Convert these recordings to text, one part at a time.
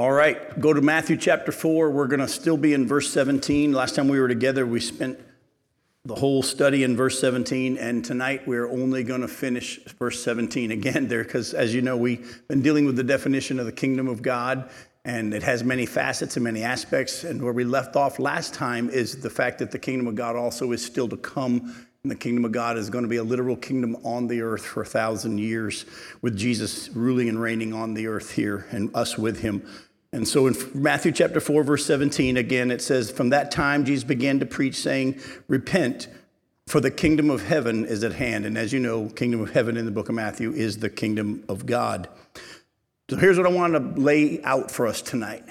All right, go to Matthew chapter 4. We're going to still be in verse 17. Last time we were together, we spent the whole study in verse 17, and tonight we're only going to finish verse 17 again there, because as you know, we've been dealing with the definition of the kingdom of God, and it has many facets and many aspects. And where we left off last time is the fact that the kingdom of God also is still to come. And the kingdom of God is going to be a literal kingdom on the earth for a thousand years, with Jesus ruling and reigning on the earth here and us with him. And so in Matthew chapter 4, verse 17, again, it says, From that time Jesus began to preach, saying, Repent, for the kingdom of heaven is at hand. And as you know, kingdom of heaven in the book of Matthew is the kingdom of God. So here's what I want to lay out for us tonight.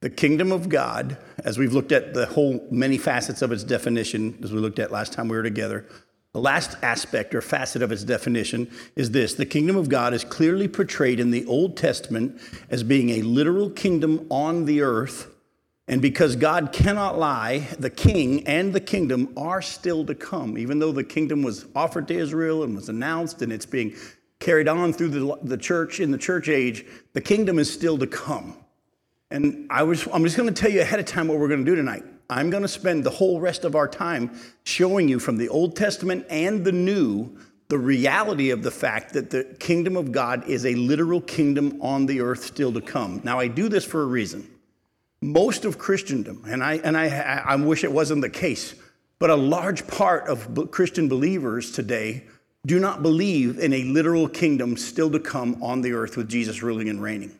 The kingdom of God, as we've looked at the whole many facets of its definition, as we looked at last time we were together, the last aspect or facet of its definition is this the kingdom of God is clearly portrayed in the Old Testament as being a literal kingdom on the earth. And because God cannot lie, the king and the kingdom are still to come. Even though the kingdom was offered to Israel and was announced and it's being carried on through the, the church in the church age, the kingdom is still to come. And I was, I'm just going to tell you ahead of time what we're going to do tonight. I'm going to spend the whole rest of our time showing you from the Old Testament and the New the reality of the fact that the kingdom of God is a literal kingdom on the earth still to come. Now, I do this for a reason. Most of Christendom, and I, and I, I wish it wasn't the case, but a large part of Christian believers today do not believe in a literal kingdom still to come on the earth with Jesus ruling and reigning.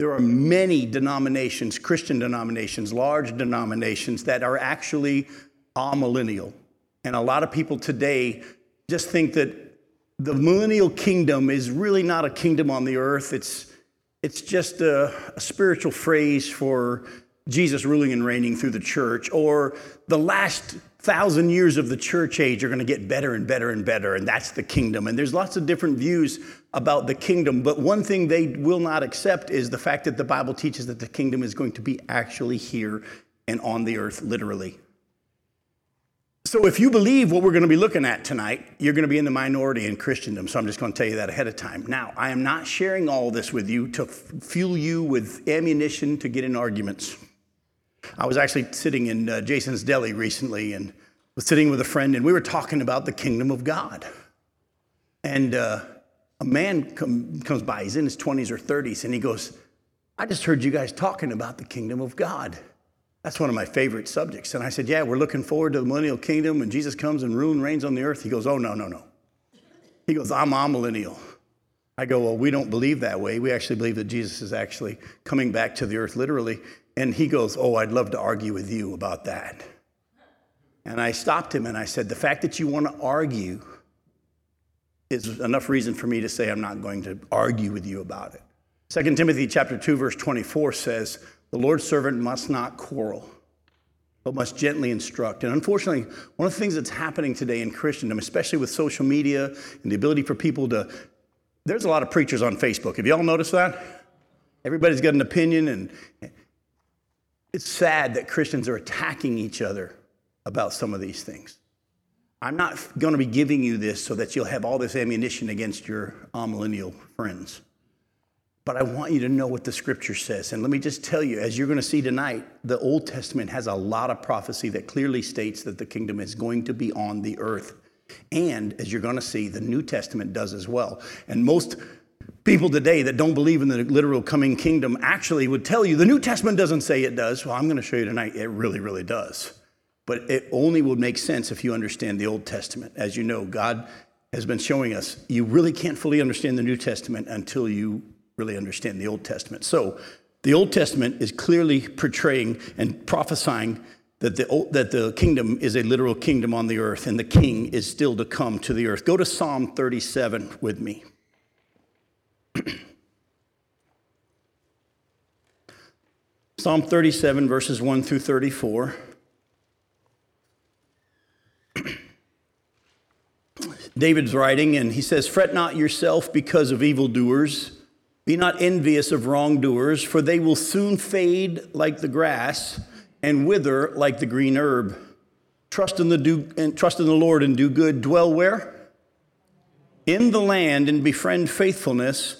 There are many denominations, Christian denominations, large denominations that are actually amillennial. And a lot of people today just think that the millennial kingdom is really not a kingdom on the earth. It's, it's just a, a spiritual phrase for Jesus ruling and reigning through the church, or the last thousand years of the church age are going to get better and better and better, and that's the kingdom. And there's lots of different views about the kingdom, but one thing they will not accept is the fact that the Bible teaches that the kingdom is going to be actually here and on the earth, literally. So, if you believe what we're going to be looking at tonight, you're going to be in the minority in Christendom. So, I'm just going to tell you that ahead of time. Now, I am not sharing all this with you to fuel you with ammunition to get in arguments. I was actually sitting in uh, Jason's Deli recently and was sitting with a friend, and we were talking about the kingdom of God. And uh, a man come, comes by, he's in his 20s or 30s, and he goes, I just heard you guys talking about the kingdom of God. That's one of my favorite subjects. And I said, Yeah, we're looking forward to the millennial kingdom when Jesus comes and rule and reigns on the earth. He goes, Oh, no, no, no. He goes, I'm amillennial. I go, Well, we don't believe that way. We actually believe that Jesus is actually coming back to the earth literally. And he goes, Oh, I'd love to argue with you about that. And I stopped him and I said, The fact that you want to argue is enough reason for me to say I'm not going to argue with you about it. 2 Timothy chapter 2 verse 24 says, "The Lord's servant must not quarrel, but must gently instruct." And unfortunately, one of the things that's happening today in Christendom, especially with social media and the ability for people to there's a lot of preachers on Facebook. Have y'all noticed that? Everybody's got an opinion and it's sad that Christians are attacking each other about some of these things. I'm not going to be giving you this so that you'll have all this ammunition against your uh, amillennial friends. But I want you to know what the scripture says. And let me just tell you, as you're going to see tonight, the Old Testament has a lot of prophecy that clearly states that the kingdom is going to be on the earth. And as you're going to see, the New Testament does as well. And most people today that don't believe in the literal coming kingdom actually would tell you the New Testament doesn't say it does. Well, I'm going to show you tonight it really, really does. But it only would make sense if you understand the Old Testament. As you know, God has been showing us you really can't fully understand the New Testament until you really understand the Old Testament. So the Old Testament is clearly portraying and prophesying that the, that the kingdom is a literal kingdom on the earth and the king is still to come to the earth. Go to Psalm 37 with me. Psalm 37, verses 1 through 34. David's writing, and he says, Fret not yourself because of evildoers. Be not envious of wrongdoers, for they will soon fade like the grass and wither like the green herb. Trust in the, do, and trust in the Lord and do good. Dwell where? In the land and befriend faithfulness.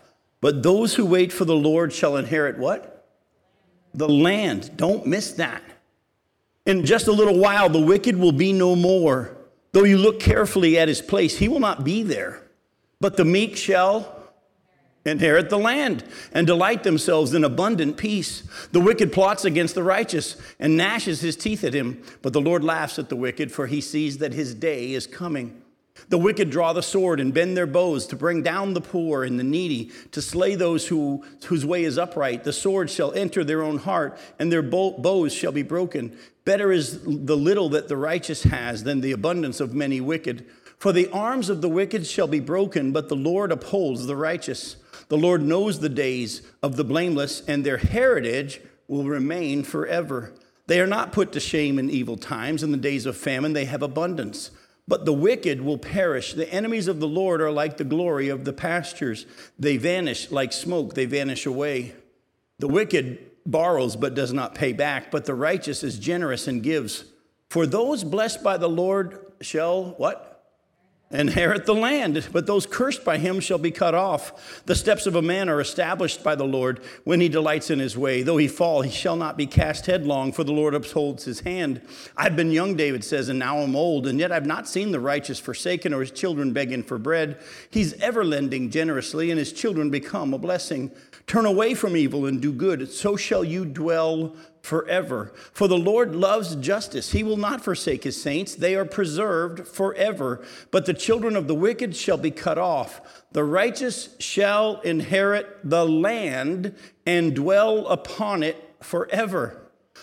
but those who wait for the Lord shall inherit what? the land. Don't miss that. In just a little while, the wicked will be no more. Though you look carefully at his place, he will not be there. But the meek shall inherit the land and delight themselves in abundant peace. The wicked plots against the righteous and gnashes his teeth at him. But the Lord laughs at the wicked, for he sees that his day is coming. The wicked draw the sword and bend their bows to bring down the poor and the needy, to slay those who, whose way is upright. The sword shall enter their own heart, and their bows shall be broken. Better is the little that the righteous has than the abundance of many wicked. For the arms of the wicked shall be broken, but the Lord upholds the righteous. The Lord knows the days of the blameless, and their heritage will remain forever. They are not put to shame in evil times. In the days of famine, they have abundance. But the wicked will perish. The enemies of the Lord are like the glory of the pastures. They vanish like smoke, they vanish away. The wicked borrows but does not pay back, but the righteous is generous and gives. For those blessed by the Lord shall what? Inherit the land, but those cursed by him shall be cut off. The steps of a man are established by the Lord when he delights in his way. Though he fall, he shall not be cast headlong, for the Lord upholds his hand. I've been young, David says, and now I'm old, and yet I've not seen the righteous forsaken or his children begging for bread. He's ever lending generously, and his children become a blessing. Turn away from evil and do good, so shall you dwell forever. For the Lord loves justice. He will not forsake his saints. They are preserved forever. But the children of the wicked shall be cut off. The righteous shall inherit the land and dwell upon it forever.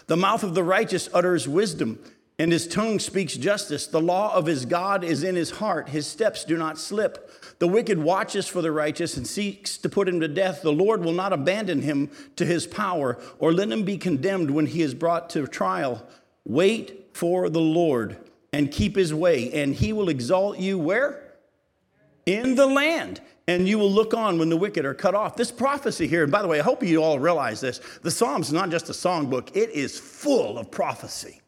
The mouth of the righteous utters wisdom and his tongue speaks justice. The law of his God is in his heart. His steps do not slip. The wicked watches for the righteous and seeks to put him to death. The Lord will not abandon him to his power or let him be condemned when he is brought to trial. Wait for the Lord and keep his way, and he will exalt you where? In the land. And you will look on when the wicked are cut off. This prophecy here, and by the way, I hope you all realize this the Psalms is not just a songbook, it is full of prophecy.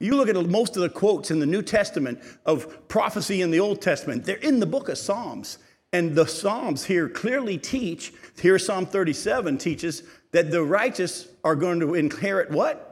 You look at most of the quotes in the New Testament of prophecy in the Old Testament, they're in the book of Psalms. And the Psalms here clearly teach, here Psalm 37 teaches that the righteous are going to inherit what?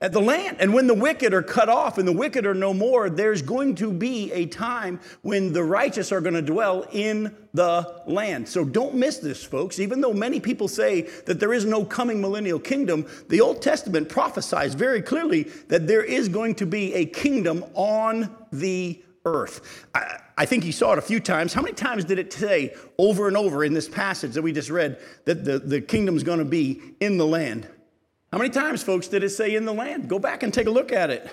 At the land. And when the wicked are cut off and the wicked are no more, there's going to be a time when the righteous are going to dwell in the land. So don't miss this, folks. Even though many people say that there is no coming millennial kingdom, the Old Testament prophesies very clearly that there is going to be a kingdom on the earth. I, I think you saw it a few times. How many times did it say over and over in this passage that we just read that the, the kingdom's going to be in the land? How many times, folks, did it say in the land? Go back and take a look at it.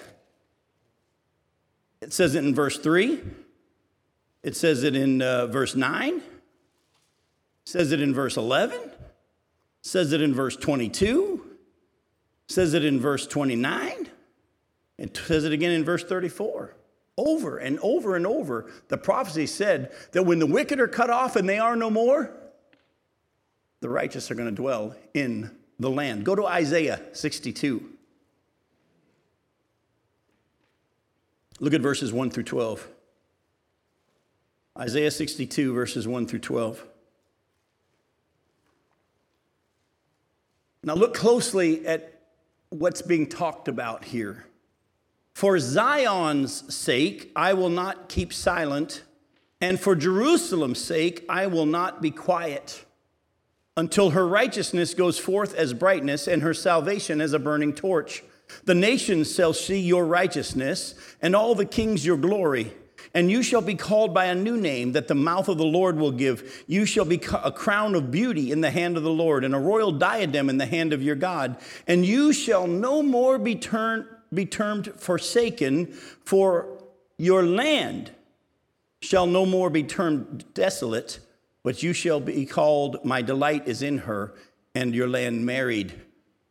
It says it in verse 3. It says it in uh, verse 9. It says it in verse 11. It says it in verse 22. It says it in verse 29. It says it again in verse 34. Over and over and over, the prophecy said that when the wicked are cut off and they are no more, the righteous are going to dwell in the land. Go to Isaiah 62. Look at verses 1 through 12. Isaiah 62, verses 1 through 12. Now, look closely at what's being talked about here. For Zion's sake, I will not keep silent, and for Jerusalem's sake, I will not be quiet until her righteousness goes forth as brightness and her salvation as a burning torch. The nations shall see your righteousness, and all the kings your glory. And you shall be called by a new name that the mouth of the Lord will give. You shall be a crown of beauty in the hand of the Lord, and a royal diadem in the hand of your God. And you shall no more be, turn, be termed forsaken, for your land shall no more be termed desolate but you shall be called, My delight is in her, and your land married.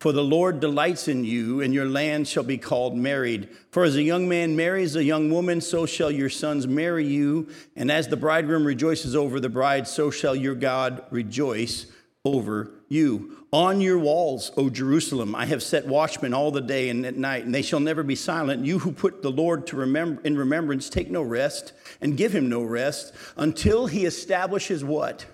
For the Lord delights in you, and your land shall be called married. For as a young man marries a young woman, so shall your sons marry you. And as the bridegroom rejoices over the bride, so shall your God rejoice over you. On your walls, O Jerusalem, I have set watchmen all the day and at night, and they shall never be silent. You who put the Lord to remember, in remembrance, take no rest and give him no rest until he establishes what?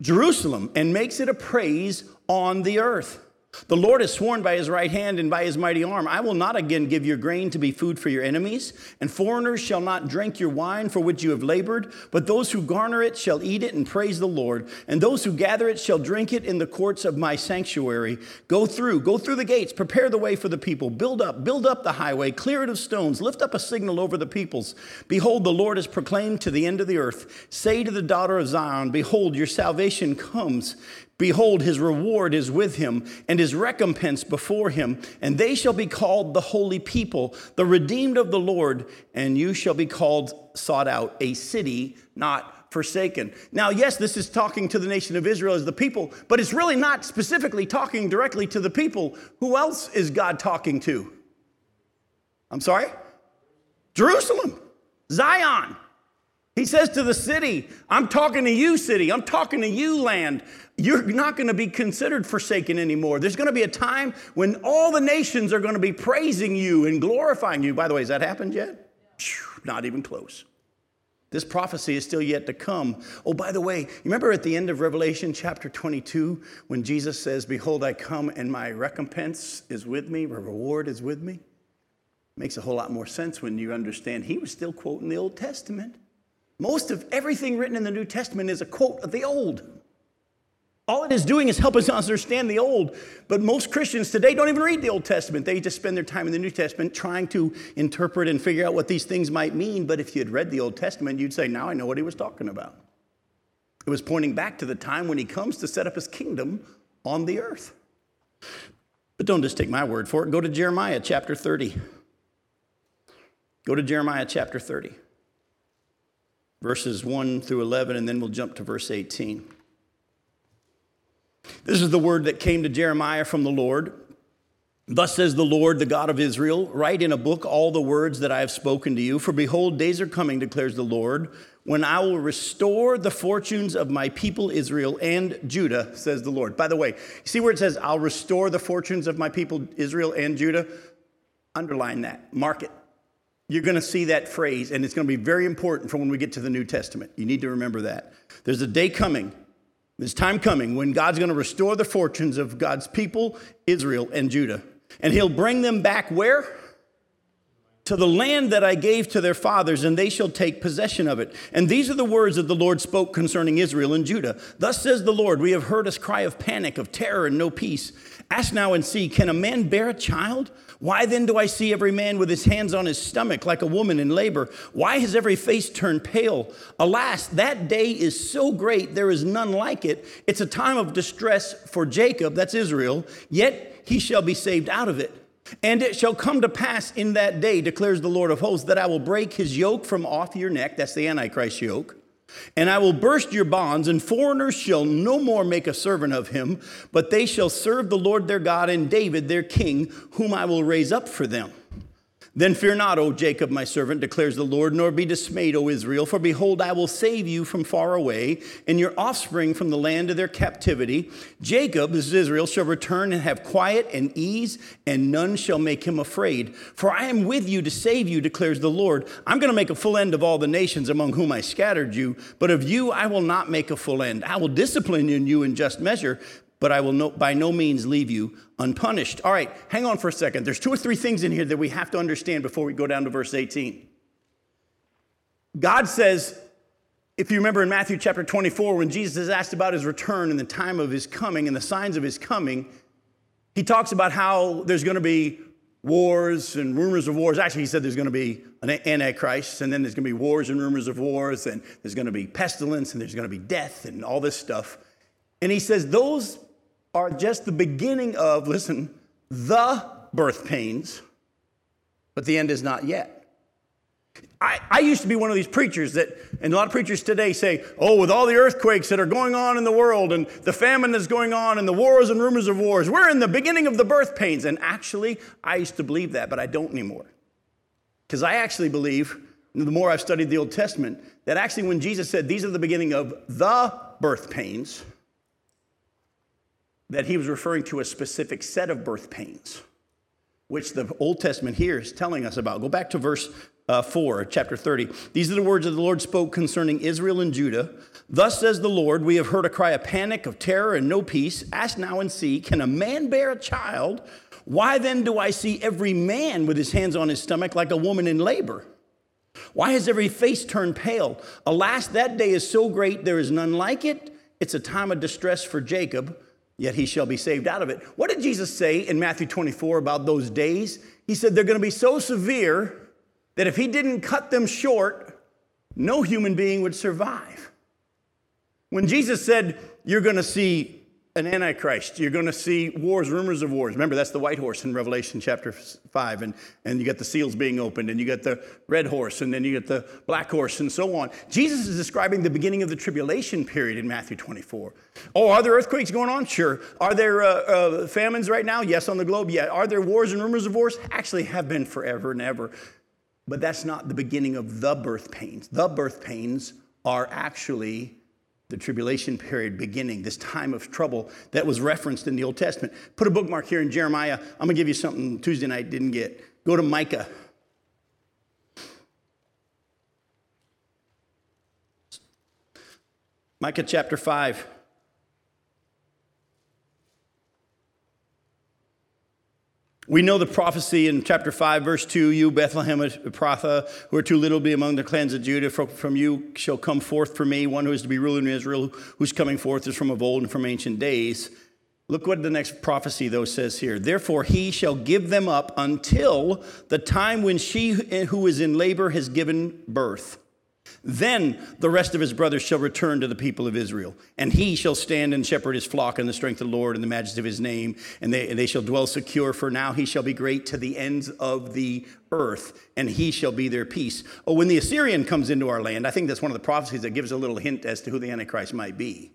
Jerusalem and makes it a praise on the earth. The Lord has sworn by his right hand and by his mighty arm, I will not again give your grain to be food for your enemies, and foreigners shall not drink your wine for which you have labored, but those who garner it shall eat it and praise the Lord, and those who gather it shall drink it in the courts of my sanctuary. Go through, go through the gates, prepare the way for the people, build up, build up the highway, clear it of stones, lift up a signal over the peoples. Behold, the Lord is proclaimed to the end of the earth. Say to the daughter of Zion, Behold, your salvation comes. Behold, his reward is with him, and his recompense before him. And they shall be called the holy people, the redeemed of the Lord, and you shall be called sought out, a city not forsaken. Now, yes, this is talking to the nation of Israel as the people, but it's really not specifically talking directly to the people. Who else is God talking to? I'm sorry? Jerusalem, Zion. He says to the city, I'm talking to you, city. I'm talking to you, land. You're not going to be considered forsaken anymore. There's going to be a time when all the nations are going to be praising you and glorifying you. By the way, has that happened yet? Not even close. This prophecy is still yet to come. Oh, by the way, you remember at the end of Revelation chapter 22 when Jesus says, Behold, I come and my recompense is with me, my reward is with me? Makes a whole lot more sense when you understand he was still quoting the Old Testament. Most of everything written in the New Testament is a quote of the Old. All it is doing is helping us understand the Old. But most Christians today don't even read the Old Testament. They just spend their time in the New Testament trying to interpret and figure out what these things might mean. But if you had read the Old Testament, you'd say, Now I know what he was talking about. It was pointing back to the time when he comes to set up his kingdom on the earth. But don't just take my word for it. Go to Jeremiah chapter 30. Go to Jeremiah chapter 30 verses 1 through 11, and then we'll jump to verse 18. This is the word that came to Jeremiah from the Lord. Thus says the Lord, the God of Israel Write in a book all the words that I have spoken to you. For behold, days are coming, declares the Lord, when I will restore the fortunes of my people Israel and Judah, says the Lord. By the way, see where it says, I'll restore the fortunes of my people Israel and Judah? Underline that, mark it you're going to see that phrase, and it's going to be very important for when we get to the New Testament. You need to remember that. There's a day coming, there's time coming when God's going to restore the fortunes of God's people, Israel and Judah. And he'll bring them back where? To the land that I gave to their fathers, and they shall take possession of it. And these are the words that the Lord spoke concerning Israel and Judah. Thus says the Lord, We have heard his cry of panic, of terror, and no peace. Ask now and see, can a man bear a child? Why then do I see every man with his hands on his stomach like a woman in labor? Why has every face turned pale? Alas, that day is so great, there is none like it. It's a time of distress for Jacob, that's Israel, yet he shall be saved out of it. And it shall come to pass in that day, declares the Lord of hosts, that I will break his yoke from off your neck, that's the Antichrist yoke and I will burst your bonds, and foreigners shall no more make a servant of him, but they shall serve the Lord their God and David their king, whom I will raise up for them. Then fear not, O Jacob, my servant, declares the Lord, nor be dismayed, O Israel, for behold, I will save you from far away, and your offspring from the land of their captivity. Jacob, this is Israel, shall return and have quiet and ease, and none shall make him afraid. For I am with you to save you, declares the Lord. I'm going to make a full end of all the nations among whom I scattered you, but of you I will not make a full end. I will discipline you in just measure, but I will no, by no means leave you unpunished. All right, hang on for a second. There's two or three things in here that we have to understand before we go down to verse 18. God says, if you remember in Matthew chapter 24, when Jesus is asked about his return and the time of his coming and the signs of his coming, he talks about how there's going to be wars and rumors of wars. Actually, he said there's going to be an antichrist, and then there's going to be wars and rumors of wars, and there's going to be pestilence, and there's going to be death, and all this stuff. And he says those are just the beginning of, listen, the birth pains, but the end is not yet. I, I, used to be one of these preachers that, and a lot of preachers today say, oh, with all the earthquakes that are going on in the world and the famine that's going on and the wars and rumors of wars, we're in the beginning of the birth pains. And actually, I used to believe that, but I don't anymore. Because I actually believe, the more I've studied the Old Testament, that actually when Jesus said these are the beginning of the birth pains, that he was referring to a specific set of birth pains, which the Old Testament here is telling us about. Go back to verse uh, 4, chapter 30. These are the words that the Lord spoke concerning Israel and Judah. Thus says the Lord, we have heard a cry of panic, of terror, and no peace. Ask now and see, can a man bear a child? Why then do I see every man with his hands on his stomach like a woman in labor? Why has every face turned pale? Alas, that day is so great, there is none like it. It's a time of distress for Jacob, yet he shall be saved out of it. What did Jesus say in Matthew 24 about those days? He said they're going to be so severe that if he didn't cut them short, no human being would survive. When Jesus said, You're going to see an antichrist. You're going to see wars, rumors of wars. Remember, that's the white horse in Revelation chapter 5. And, and you got the seals being opened, and you got the red horse, and then you get the black horse, and so on. Jesus is describing the beginning of the tribulation period in Matthew 24. Oh, are there earthquakes going on? Sure. Are there uh, uh, famines right now? Yes, on the globe. Yeah. Are there wars and rumors of wars? Actually, have been forever and ever. But that's not the beginning of the birth pains. The birth pains are actually the tribulation period beginning, this time of trouble that was referenced in the Old Testament. Put a bookmark here in Jeremiah. I'm going to give you something Tuesday night didn't get. Go to Micah. Micah chapter 5. We know the prophecy in chapter 5, verse 2 You, Bethlehem Ephrathah, who are too little to be among the clans of Judah, from you shall come forth for me one who is to be ruler in Israel, whose coming forth is from of old and from ancient days. Look what the next prophecy, though, says here. Therefore, he shall give them up until the time when she who is in labor has given birth. Then the rest of his brothers shall return to the people of Israel, and he shall stand and shepherd his flock in the strength of the Lord and the majesty of his name, and they, and they shall dwell secure, for now he shall be great to the ends of the earth, and he shall be their peace. Oh, when the Assyrian comes into our land, I think that's one of the prophecies that gives a little hint as to who the Antichrist might be.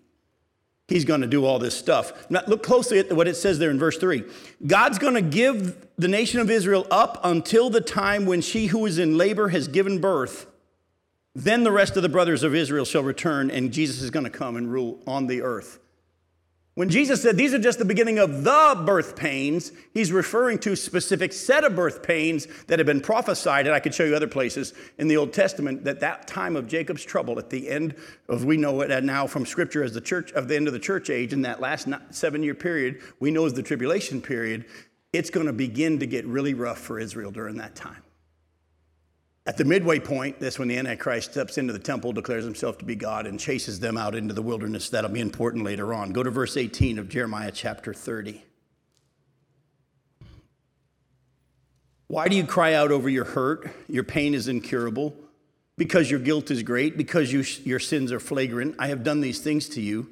He's going to do all this stuff. Now, look closely at what it says there in verse 3. God's going to give the nation of Israel up until the time when she who is in labor has given birth then the rest of the brothers of Israel shall return, and Jesus is going to come and rule on the earth. When Jesus said these are just the beginning of the birth pains, he's referring to specific set of birth pains that have been prophesied, and I could show you other places in the Old Testament that that time of Jacob's trouble at the end of we know it now from Scripture as the church of the end of the church age in that last seven year period we know as the tribulation period. It's going to begin to get really rough for Israel during that time. At the midway point, that's when the Antichrist steps into the temple, declares himself to be God, and chases them out into the wilderness. That'll be important later on. Go to verse 18 of Jeremiah chapter 30. Why do you cry out over your hurt? Your pain is incurable. Because your guilt is great, because you, your sins are flagrant. I have done these things to you.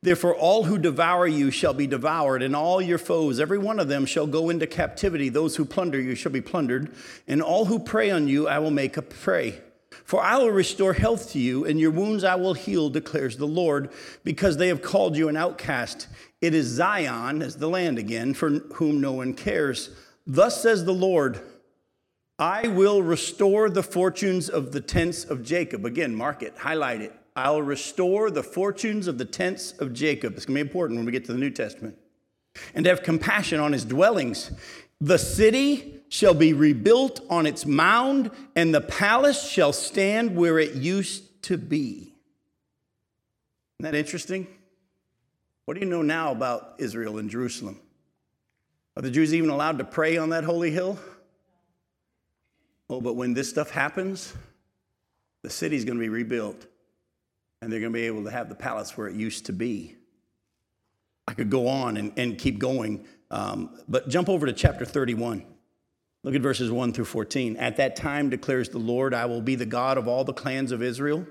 Therefore, all who devour you shall be devoured, and all your foes, every one of them, shall go into captivity. Those who plunder you shall be plundered, and all who prey on you I will make a prey. For I will restore health to you, and your wounds I will heal, declares the Lord, because they have called you an outcast. It is Zion, as the land again, for whom no one cares. Thus says the Lord I will restore the fortunes of the tents of Jacob. Again, mark it, highlight it. I'll restore the fortunes of the tents of Jacob. It's going to be important when we get to the New Testament. And have compassion on his dwellings. The city shall be rebuilt on its mound, and the palace shall stand where it used to be. Isn't that interesting? What do you know now about Israel and Jerusalem? Are the Jews even allowed to pray on that holy hill? Oh, but when this stuff happens, the city's going to be rebuilt and they're going to be able to have the palace where it used to be. I could go on and, and keep going, um, but jump over to chapter 31. Look at verses 1 through 14. At that time declares the Lord, I will be the God of all the clans of Israel,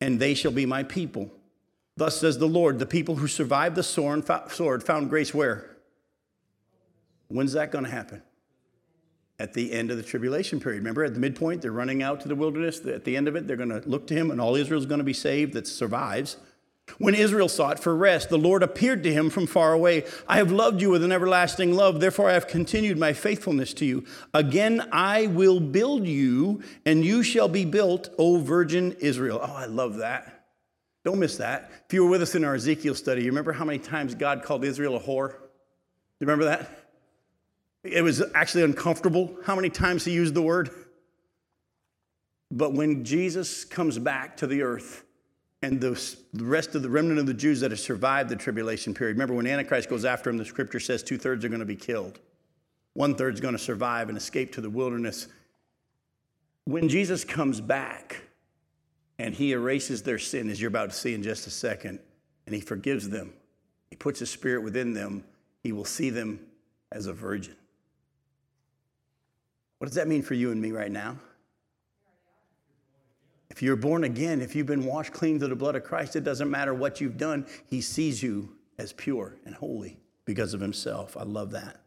and they shall be my people. Thus says the Lord, the people who survived the sword found grace where? When's that going to happen? At the end of the tribulation period. Remember, at the midpoint, they're running out to the wilderness. At the end of it, they're going to look to him, and all Israel is going to be saved that survives. When Israel sought for rest, the Lord appeared to him from far away. I have loved you with an everlasting love, therefore I have continued my faithfulness to you. Again, I will build you, and you shall be built, O virgin Israel. Oh, I love that. Don't miss that. If you were with us in our Ezekiel study, you remember how many times God called Israel a whore? You remember that? It was actually uncomfortable how many times he used the word. But when Jesus comes back to the earth, and the, rest of the remnant of the Jews that have survived the tribulation period. Remember, when Antichrist goes after him, the scripture says two thirds are going to be killed, one third is going to survive and escape to the wilderness. When Jesus comes back and he erases their sin, as you're about to see in just a second, and he forgives them, he puts his spirit within them, he will see them as a virgin. What does that mean for you and me right now? If you're born again, if you've been washed clean through the blood of Christ, it doesn't matter what you've done. He sees you as pure and holy because of himself. I love that.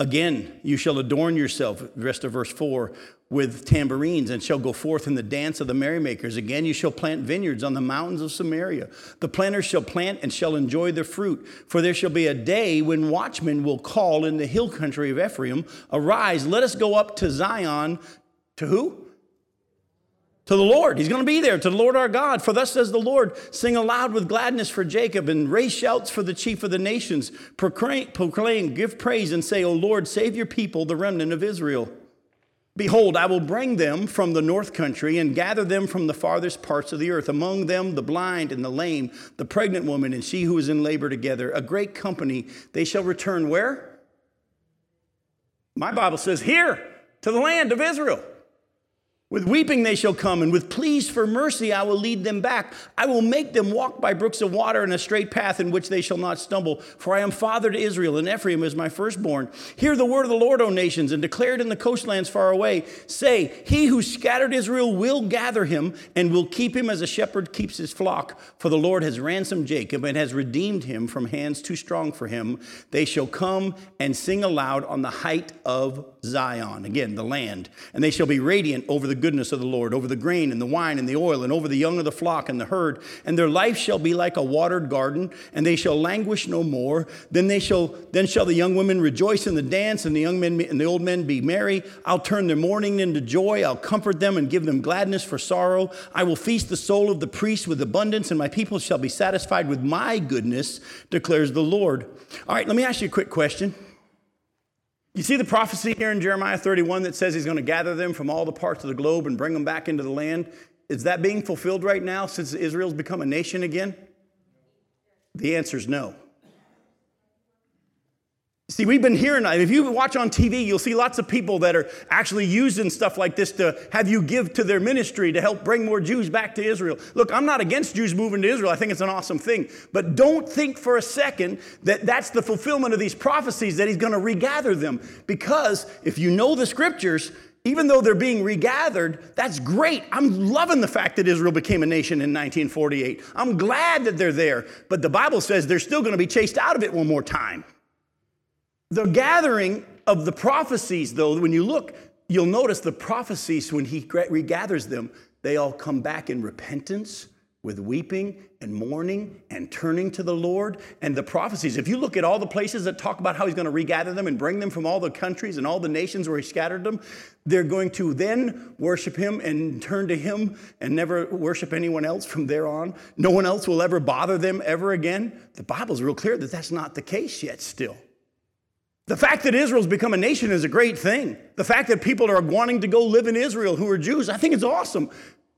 Again, you shall adorn yourself, rest of verse 4, with tambourines and shall go forth in the dance of the merrymakers. Again, you shall plant vineyards on the mountains of Samaria. The planters shall plant and shall enjoy the fruit. For there shall be a day when watchmen will call in the hill country of Ephraim, Arise, let us go up to Zion. To who? To the Lord. He's going to be there to the Lord our God. For thus says the Lord Sing aloud with gladness for Jacob and raise shouts for the chief of the nations. Proclaim, proclaim, give praise, and say, O Lord, save your people, the remnant of Israel. Behold, I will bring them from the north country and gather them from the farthest parts of the earth. Among them, the blind and the lame, the pregnant woman and she who is in labor together. A great company. They shall return where? My Bible says, here, to the land of Israel. With weeping they shall come, and with pleas for mercy I will lead them back. I will make them walk by brooks of water in a straight path in which they shall not stumble. For I am father to Israel, and Ephraim is my firstborn. Hear the word of the Lord, O nations, and declare it in the coastlands far away. Say, He who scattered Israel will gather him, and will keep him as a shepherd keeps his flock. For the Lord has ransomed Jacob, and has redeemed him from hands too strong for him. They shall come and sing aloud on the height of Zion. Again, the land. And they shall be radiant over the goodness of the Lord, over the grain and the wine and the oil, and over the young of the flock and the herd. And their life shall be like a watered garden, and they shall languish no more. Then they shall then shall the young women rejoice in the dance, and the young men and the old men be merry. I'll turn their mourning into joy. I'll comfort them and give them gladness for sorrow. I will feast the soul of the priest with abundance, and my people shall be satisfied with my goodness, declares the Lord. All right, let me ask you a quick question. You see the prophecy here in Jeremiah 31 that says he's going to gather them from all the parts of the globe and bring them back into the land? Is that being fulfilled right now since Israel's become a nation again? The answer is no. See, we've been hearing, if you watch on TV, you'll see lots of people that are actually using stuff like this to have you give to their ministry to help bring more Jews back to Israel. Look, I'm not against Jews moving to Israel. I think it's an awesome thing. But don't think for a second that that's the fulfillment of these prophecies, that he's going to regather them. Because if you know the scriptures, even though they're being regathered, that's great. I'm loving the fact that Israel became a nation in 1948. I'm glad that they're there. But the Bible says they're still going to be chased out of it one more time. The gathering of the prophecies, though, when you look, you'll notice the prophecies, when he regathers them, they all come back in repentance with weeping and mourning and turning to the Lord. And the prophecies, if you look at all the places that talk about how he's going to regather them and bring them from all the countries and all the nations where he scattered them, they're going to then worship him and turn to him and never worship anyone else from there on. No one else will ever bother them ever again. The Bible's real clear that that's not the case yet, still. The fact that Israel's become a nation is a great thing. The fact that people are wanting to go live in Israel who are Jews, I think it's awesome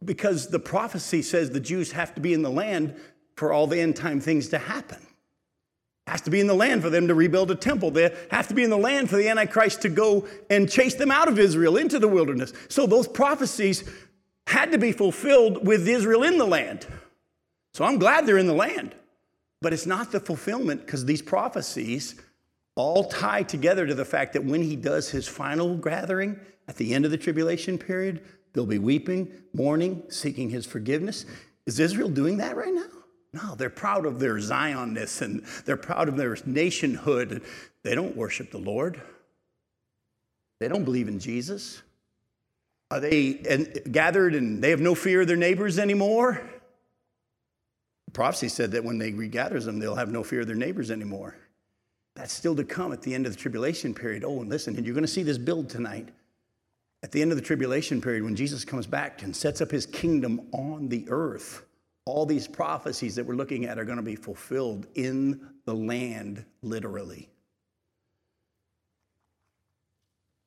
because the prophecy says the Jews have to be in the land for all the end time things to happen. Has to be in the land for them to rebuild a temple. They have to be in the land for the Antichrist to go and chase them out of Israel into the wilderness. So those prophecies had to be fulfilled with Israel in the land. So I'm glad they're in the land. But it's not the fulfillment because these prophecies all tie together to the fact that when he does his final gathering at the end of the tribulation period, they'll be weeping, mourning, seeking his forgiveness. Is Israel doing that right now? No, they're proud of their Zionness and they're proud of their nationhood. They don't worship the Lord. They don't believe in Jesus. Are they gathered and they have no fear of their neighbors anymore? The prophecy said that when they regathers them, they'll have no fear of their neighbors anymore. That's still to come at the end of the tribulation period. Oh, and listen, and you're going to see this build tonight. At the end of the tribulation period, when Jesus comes back and sets up his kingdom on the earth, all these prophecies that we're looking at are going to be fulfilled in the land, literally.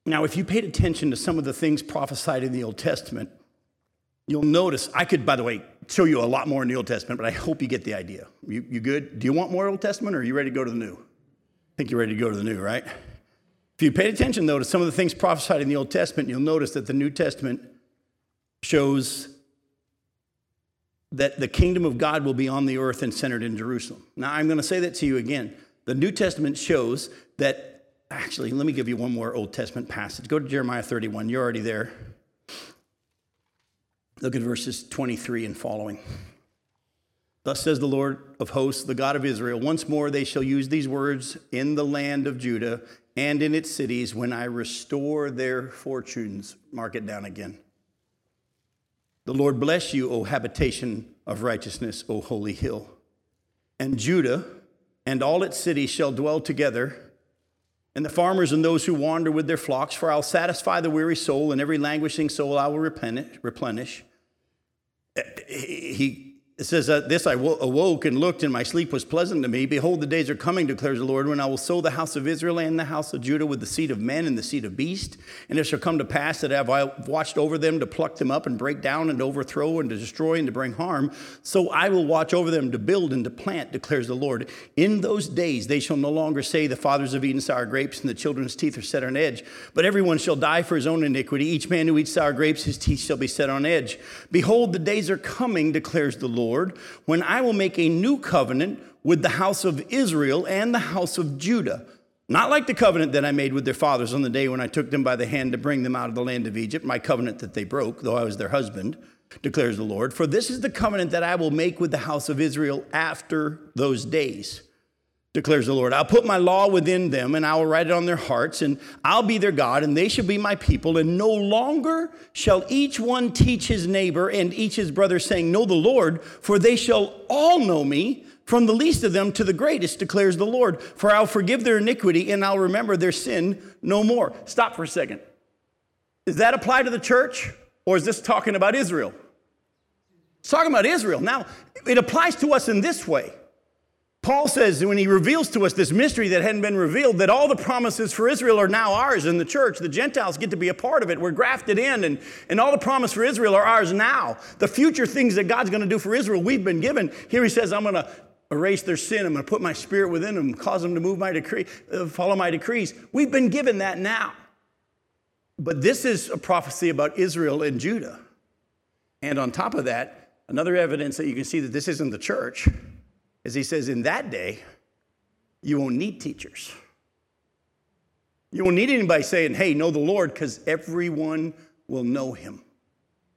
Now, if you paid attention to some of the things prophesied in the Old Testament, you'll notice I could, by the way, show you a lot more in the Old Testament, but I hope you get the idea. You, you good? Do you want more Old Testament or are you ready to go to the New? Think you're ready to go to the New, right? If you paid attention, though, to some of the things prophesied in the Old Testament, you'll notice that the New Testament shows that the kingdom of God will be on the earth and centered in Jerusalem. Now, I'm going to say that to you again. The New Testament shows that, actually, let me give you one more Old Testament passage. Go to Jeremiah 31. You're already there. Look at verses 23 and following. Thus says the Lord of hosts, the God of Israel Once more they shall use these words in the land of Judah and in its cities when I restore their fortunes. Mark it down again. The Lord bless you, O habitation of righteousness, O holy hill. And Judah and all its cities shall dwell together, and the farmers and those who wander with their flocks, for I'll satisfy the weary soul, and every languishing soul I will replenish. Eh, he it says, This I awoke and looked, and my sleep was pleasant to me. Behold, the days are coming, declares the Lord, when I will sow the house of Israel and the house of Judah with the seed of men and the seed of beast. And it shall come to pass that I have watched over them to pluck them up and break down and overthrow and to destroy and to bring harm. So I will watch over them to build and to plant, declares the Lord. In those days they shall no longer say, The fathers have eaten sour grapes, and the children's teeth are set on edge. But everyone shall die for his own iniquity. Each man who eats sour grapes, his teeth shall be set on edge. Behold, the days are coming, declares the Lord Lord, when I will make a new covenant with the house of Israel and the house of Judah. Not like the covenant that I made with their fathers on the day when I took them by the hand to bring them out of the land of Egypt, my covenant that they broke, though I was their husband, declares the Lord. For this is the covenant that I will make with the house of Israel after those days declares the Lord. I'll put my law within them and I will write it on their hearts, and I'll be their God, and they shall be my people. And no longer shall each one teach his neighbor and each his brother, saying, Know the Lord, for they shall all know me, from the least of them to the greatest, declares the Lord. For I'll forgive their iniquity and I'll remember their sin no more. Stop for a second. Does that apply to the church, or is this talking about Israel? It's talking about Israel. Now, it applies to us in this way. Paul says when he reveals to us this mystery that hadn't been revealed, that all the promises for Israel are now ours in the church. The Gentiles get to be a part of it. We're grafted in, and, and all the promise for Israel are ours now. The future things that God's going to do for Israel, we've been given. Here he says, I'm going to erase their sin. I'm going to put my spirit within them, cause them to move my decree, uh, follow my decrees. We've been given that now. But this is a prophecy about Israel and Judah. And on top of that, another evidence that you can see that this isn't the church is he says, in that day, you won't need teachers. You won't need anybody saying, hey, know the Lord, because everyone will know him.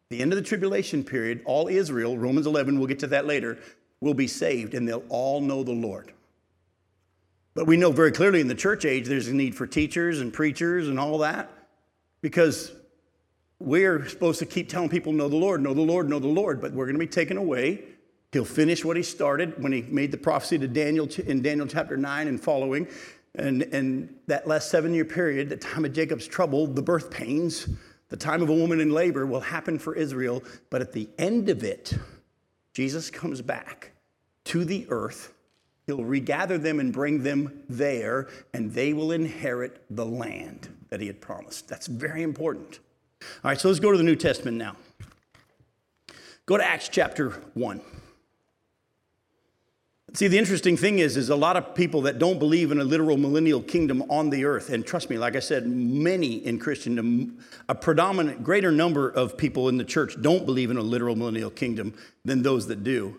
The end of the tribulation period, all Israel, Romans 11, we'll get to that later, will be saved and they'll all know the Lord. But we know very clearly in the church age there's a need for teachers and preachers and all that because we're supposed to keep telling people, know the Lord, know the Lord, know the Lord, but we're going to be taken away He'll finish what he started when he made the prophecy to Daniel in Daniel chapter 9 and following. And, and that last seven year period, the time of Jacob's trouble, the birth pains, the time of a woman in labor will happen for Israel. But at the end of it, Jesus comes back to the earth. He'll regather them and bring them there, and they will inherit the land that he had promised. That's very important. All right, so let's go to the New Testament now. Go to Acts chapter 1. See, the interesting thing is, is a lot of people that don't believe in a literal millennial kingdom on the earth, and trust me, like I said, many in Christendom, a predominant, greater number of people in the church don't believe in a literal millennial kingdom than those that do.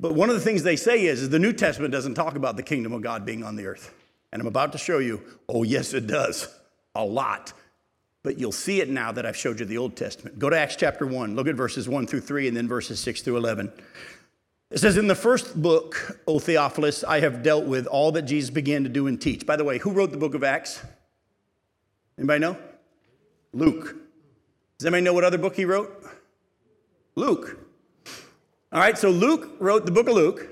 But one of the things they say is, is the New Testament doesn't talk about the kingdom of God being on the earth. And I'm about to show you, oh, yes, it does, a lot. But you'll see it now that I've showed you the Old Testament. Go to Acts chapter 1, look at verses 1 through 3, and then verses 6 through 11. It says, In the first book, O Theophilus, I have dealt with all that Jesus began to do and teach. By the way, who wrote the book of Acts? Anybody know? Luke. Does anybody know what other book he wrote? Luke. All right, so Luke wrote the book of Luke,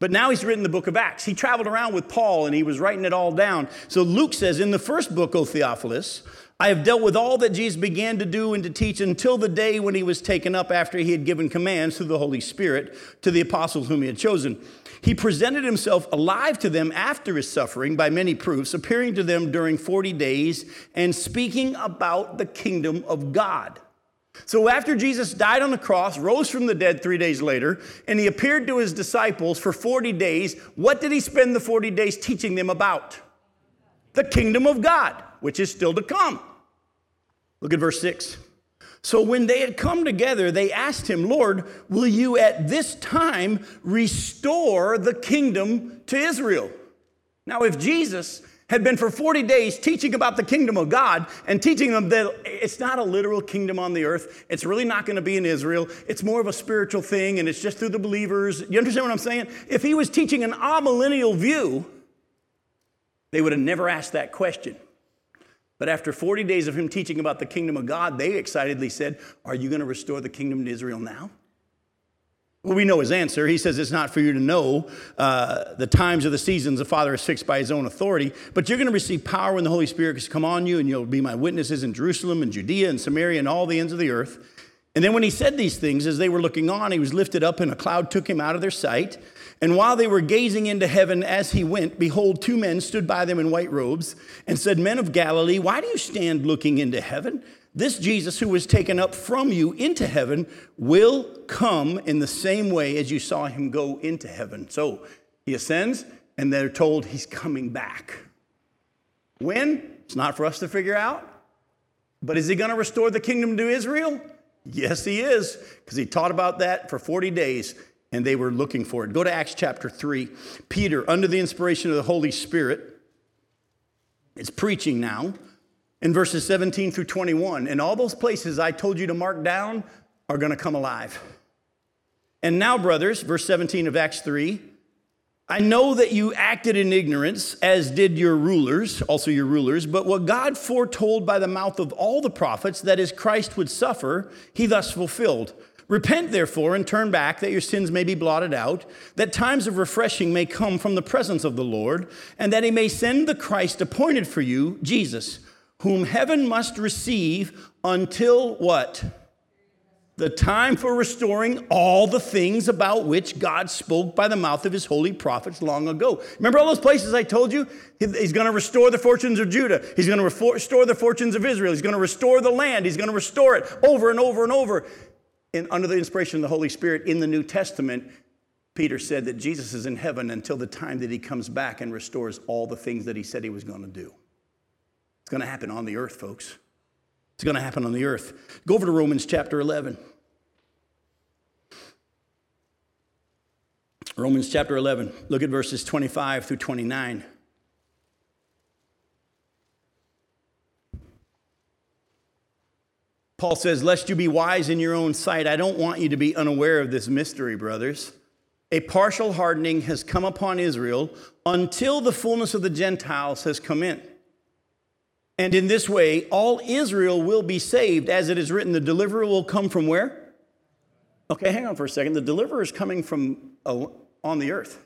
but now he's written the book of Acts. He traveled around with Paul and he was writing it all down. So Luke says, In the first book, O Theophilus, I have dealt with all that Jesus began to do and to teach until the day when he was taken up after he had given commands through the Holy Spirit to the apostles whom he had chosen. He presented himself alive to them after his suffering by many proofs, appearing to them during 40 days and speaking about the kingdom of God. So, after Jesus died on the cross, rose from the dead three days later, and he appeared to his disciples for 40 days, what did he spend the 40 days teaching them about? The kingdom of God, which is still to come. Look at verse 6. So when they had come together, they asked him, Lord, will you at this time restore the kingdom to Israel? Now, if Jesus had been for 40 days teaching about the kingdom of God and teaching them that it's not a literal kingdom on the earth. It's really not going to be in Israel. It's more of a spiritual thing and it's just through the believers. You understand what I'm saying? If he was teaching an amillennial view, they would have never asked that question. But after 40 days of him teaching about the kingdom of God, they excitedly said, Are you going to restore the kingdom to Israel now? Well, we know his answer. He says it's not for you to know uh, the times or the seasons the Father has fixed by his own authority, but you're going to receive power when the Holy Spirit has come on you, and you'll be my witnesses in Jerusalem and Judea and Samaria and all the ends of the earth. And then when he said these things, as they were looking on, he was lifted up, and a cloud took him out of their sight. And while they were gazing into heaven as he went, behold, two men stood by them in white robes and said, Men of Galilee, why do you stand looking into heaven? This Jesus who was taken up from you into heaven will come in the same way as you saw him go into heaven. So he ascends, and they're told he's coming back. When? It's not for us to figure out. But is he going to restore the kingdom to Israel? Yes, he is, because he taught about that for 40 days and they were looking for it. Go to Acts chapter 3. Peter, under the inspiration of the Holy Spirit, is preaching now in verses 17 through 21. And all those places I told you to mark down are going to come alive. And now, brothers, verse 17 of Acts 3 I know that you acted in ignorance, as did your rulers, also your rulers, but what God foretold by the mouth of all the prophets, that is, Christ would suffer, he thus fulfilled. Repent, therefore, and turn back, that your sins may be blotted out, that times of refreshing may come from the presence of the Lord, and that he may send the Christ appointed for you, Jesus, whom heaven must receive until what? The time for restoring all the things about which God spoke by the mouth of his holy prophets long ago. Remember all those places I told you? He's going to restore the fortunes of Judah. He's going to restore the fortunes of Israel. He's going to restore the land. He's going to restore it over and over and over in, under the inspiration of the Holy Spirit in the New Testament, Peter said that Jesus is in heaven until the time that he comes back and restores all the things that he said he was going to do. It's going to happen on the earth, folks. It's going to happen on the earth. Go over to Romans chapter 11. Romans chapter 11. Look at verses 25 through 29. Paul says, Lest you be wise in your own sight, I don't want you to be unaware of this mystery, brothers. A partial hardening has come upon Israel until the fullness of the Gentiles has come in. And in this way, all Israel will be saved. As it is written, the deliverer will come from where? Okay, hang on for a second. The deliverer is coming from on the earth.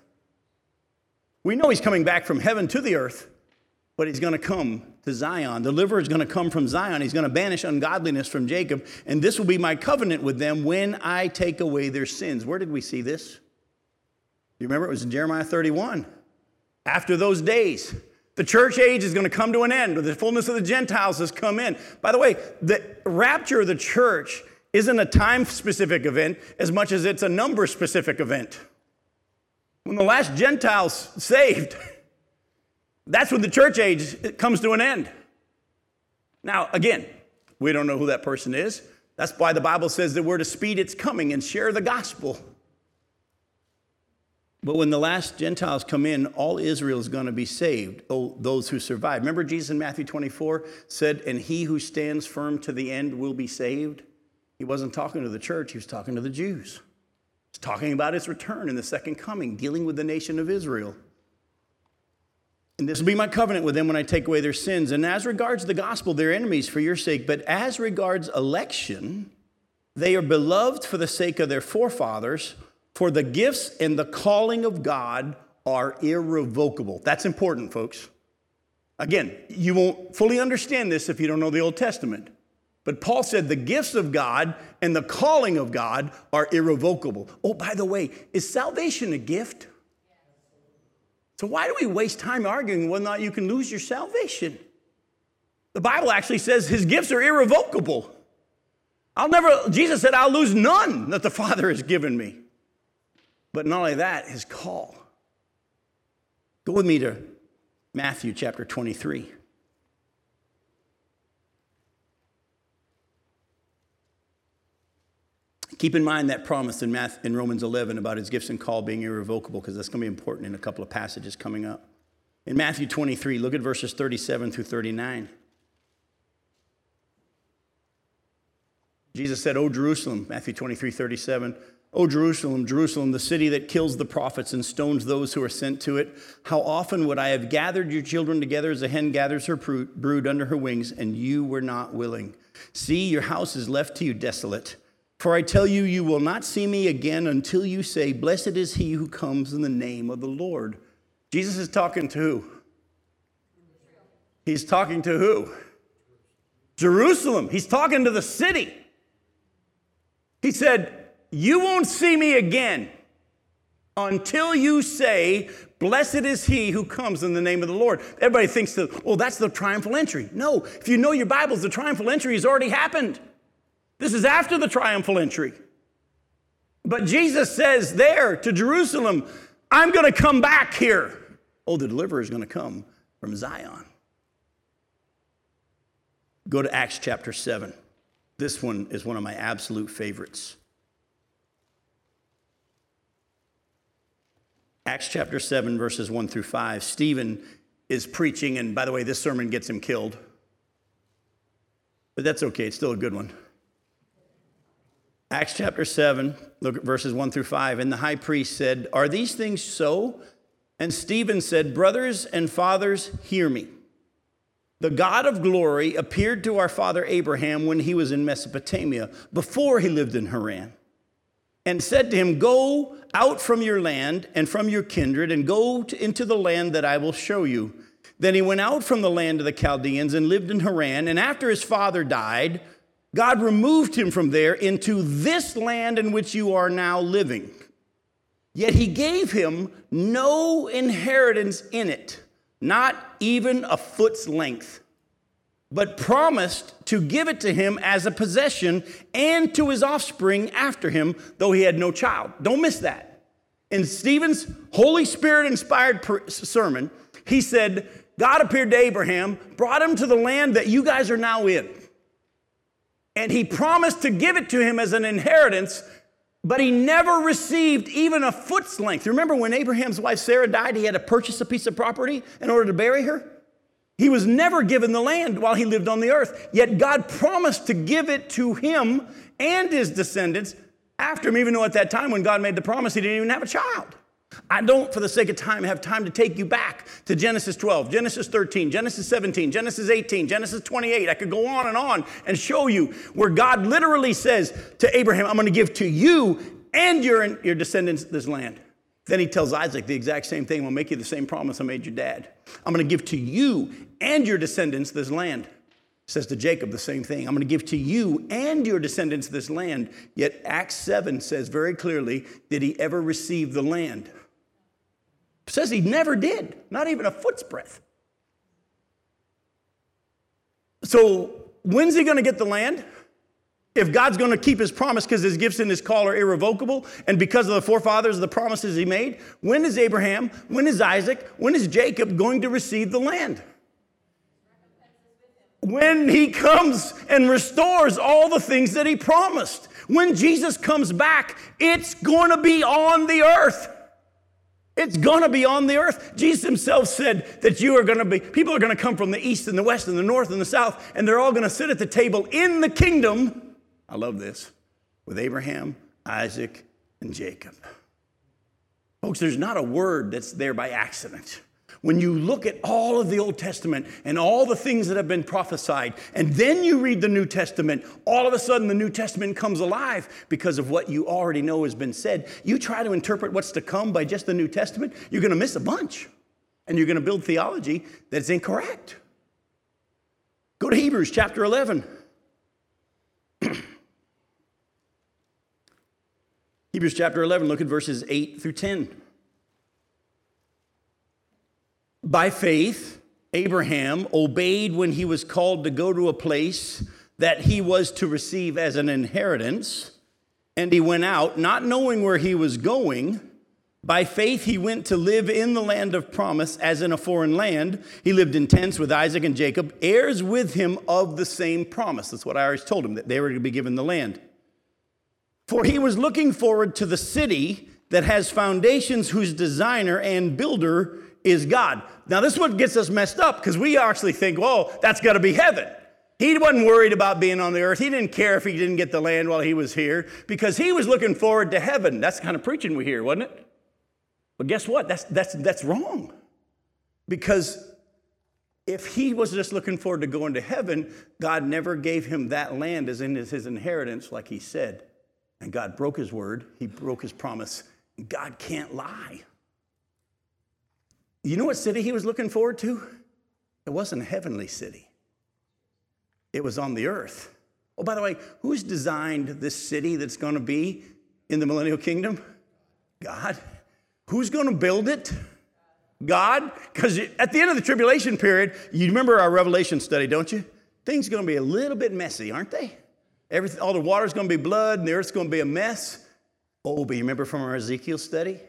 We know he's coming back from heaven to the earth, but he's going to come to Zion. Deliverer is going to come from Zion. He's going to banish ungodliness from Jacob, and this will be my covenant with them when I take away their sins. Where did we see this? You remember it was in Jeremiah 31. After those days, the church age is going to come to an end. The fullness of the Gentiles has come in. By the way, the rapture of the church isn't a time specific event as much as it's a number specific event. When the last Gentiles saved, That's when the church age comes to an end. Now, again, we don't know who that person is. That's why the Bible says that we're to speed its coming and share the gospel. But when the last Gentiles come in, all Israel is going to be saved, oh, those who survive. Remember, Jesus in Matthew 24 said, And he who stands firm to the end will be saved? He wasn't talking to the church, he was talking to the Jews. He's talking about his return in the second coming, dealing with the nation of Israel. And this will be my covenant with them when I take away their sins. And as regards the gospel, they're enemies for your sake. But as regards election, they are beloved for the sake of their forefathers, for the gifts and the calling of God are irrevocable. That's important, folks. Again, you won't fully understand this if you don't know the Old Testament. But Paul said the gifts of God and the calling of God are irrevocable. Oh, by the way, is salvation a gift? So why do we waste time arguing whether or not you can lose your salvation? The Bible actually says his gifts are irrevocable. I'll never, Jesus said, I'll lose none that the Father has given me. But not only that, his call. Go with me to Matthew chapter 23. Keep in mind that promise in, Math, in Romans 11 about his gifts and call being irrevocable, because that's going to be important in a couple of passages coming up. In Matthew 23, look at verses 37 through 39. Jesus said, O Jerusalem, Matthew 23, 37, O Jerusalem, Jerusalem, the city that kills the prophets and stones those who are sent to it, how often would I have gathered your children together as a hen gathers her brood under her wings, and you were not willing? See, your house is left to you desolate. For I tell you, you will not see me again until you say, Blessed is he who comes in the name of the Lord. Jesus is talking to who? He's talking to who? Jerusalem. He's talking to the city. He said, You won't see me again until you say, Blessed is he who comes in the name of the Lord. Everybody thinks that, well, that's the triumphal entry. No, if you know your Bibles, the triumphal entry has already happened. This is after the triumphal entry. But Jesus says there to Jerusalem, I'm going to come back here. Oh, the deliverer is going to come from Zion. Go to Acts chapter 7. This one is one of my absolute favorites. Acts chapter 7, verses 1 through 5. Stephen is preaching, and by the way, this sermon gets him killed. But that's okay, it's still a good one. Acts chapter 7, look at verses 1 through 5. And the high priest said, Are these things so? And Stephen said, Brothers and fathers, hear me. The God of glory appeared to our father Abraham when he was in Mesopotamia, before he lived in Haran, and said to him, Go out from your land and from your kindred, and go to, into the land that I will show you. Then he went out from the land of the Chaldeans and lived in Haran. And after his father died, God removed him from there into this land in which you are now living. Yet he gave him no inheritance in it, not even a foot's length, but promised to give it to him as a possession and to his offspring after him, though he had no child. Don't miss that. In Stephen's Holy Spirit inspired sermon, he said, God appeared to Abraham, brought him to the land that you guys are now in and he promised to give it to him as an inheritance, but he never received even a foot's length. Remember when Abraham's wife Sarah died, he had to purchase a piece of property in order to bury her? He was never given the land while he lived on the earth, yet God promised to give it to him and his descendants after him, even though at that time when God made the promise, he didn't even have a child. I don't, for the sake of time, have time to take you back to Genesis 12, Genesis 13, Genesis 17, Genesis 18, Genesis 28. I could go on and on and show you where God literally says to Abraham, I'm going to give to you and your, your descendants this land. Then he tells Isaac the exact same thing. I'll make you the same promise I made your dad. I'm going to give to you and your descendants this land. Says to Jacob the same thing. I'm going to give to you and your descendants this land. Yet Acts 7 says very clearly, did he ever receive the land? Says he never did, not even a foot's breadth. So, when's he going to get the land? If God's going to keep his promise because his gifts and his call are irrevocable, and because of the forefathers, the promises he made, when is Abraham, when is Isaac, when is Jacob going to receive the land? When he comes and restores all the things that he promised. When Jesus comes back, it's going to be on the earth. It's going to be on the earth. Jesus himself said that you are going to be, people are going to come from the east and the west and the north and the south, and they're all going to sit at the table in the kingdom. I love this with Abraham, Isaac, and Jacob. Folks, there's not a word that's there by accident. When you look at all of the Old Testament and all the things that have been prophesied, and then you read the New Testament, all of a sudden the New Testament comes alive because of what you already know has been said. You try to interpret what's to come by just the New Testament, you're going to miss a bunch. And you're going to build theology that's incorrect. Go to Hebrews chapter 11. Hebrews chapter 11, look at verses 8 through 10. By faith, Abraham obeyed when he was called to go to a place that he was to receive as an inheritance, and he went out, not knowing where he was going. By faith, he went to live in the land of promise as in a foreign land. He lived in tents with Isaac and Jacob, heirs with him of the same promise. That's what I always told him, that they were to be given the land. For he was looking forward to the city that has foundations, whose designer and builder is God. Now, this is what gets us messed up because we actually think, well, that's got to be heaven. He wasn't worried about being on the earth. He didn't care if he didn't get the land while he was here because he was looking forward to heaven. That's the kind of preaching we hear, wasn't it? But guess what? That's, that's, that's wrong. Because if he was just looking forward to going to heaven, God never gave him that land as in his inheritance, like he said. And God broke his word, he broke his promise. God can't lie. You know what city he was looking forward to? It wasn't a heavenly city, it was on the earth. Oh, by the way, who's designed this city that's going to be in the millennial kingdom? God. Who's going to build it? God. Because at the end of the tribulation period, you remember our Revelation study, don't you? Things are going to be a little bit messy, aren't they? Everything, all the water's going to be blood and the earth's going to be a mess. Oh, but you remember from our Ezekiel study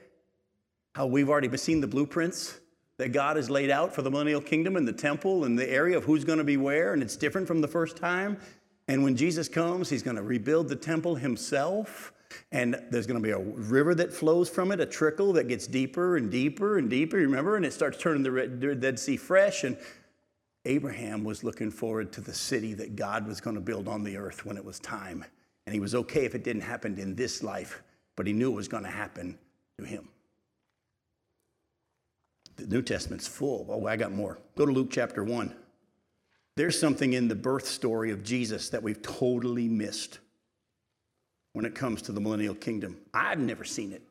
how we've already seen the blueprints that God has laid out for the millennial kingdom and the temple and the area of who's going to be where, and it's different from the first time. And when Jesus comes, he's going to rebuild the temple himself. And there's going to be a river that flows from it, a trickle that gets deeper and deeper and deeper, remember? And it starts turning the Dead Sea fresh. And Abraham was looking forward to the city that God was going to build on the earth when it was time. And he was okay if it didn't happen in this life, but he knew it was going to happen to him. The New Testament's full. Oh, I got more. Go to Luke chapter 1. There's something in the birth story of Jesus that we've totally missed when it comes to the millennial kingdom. I'd never seen it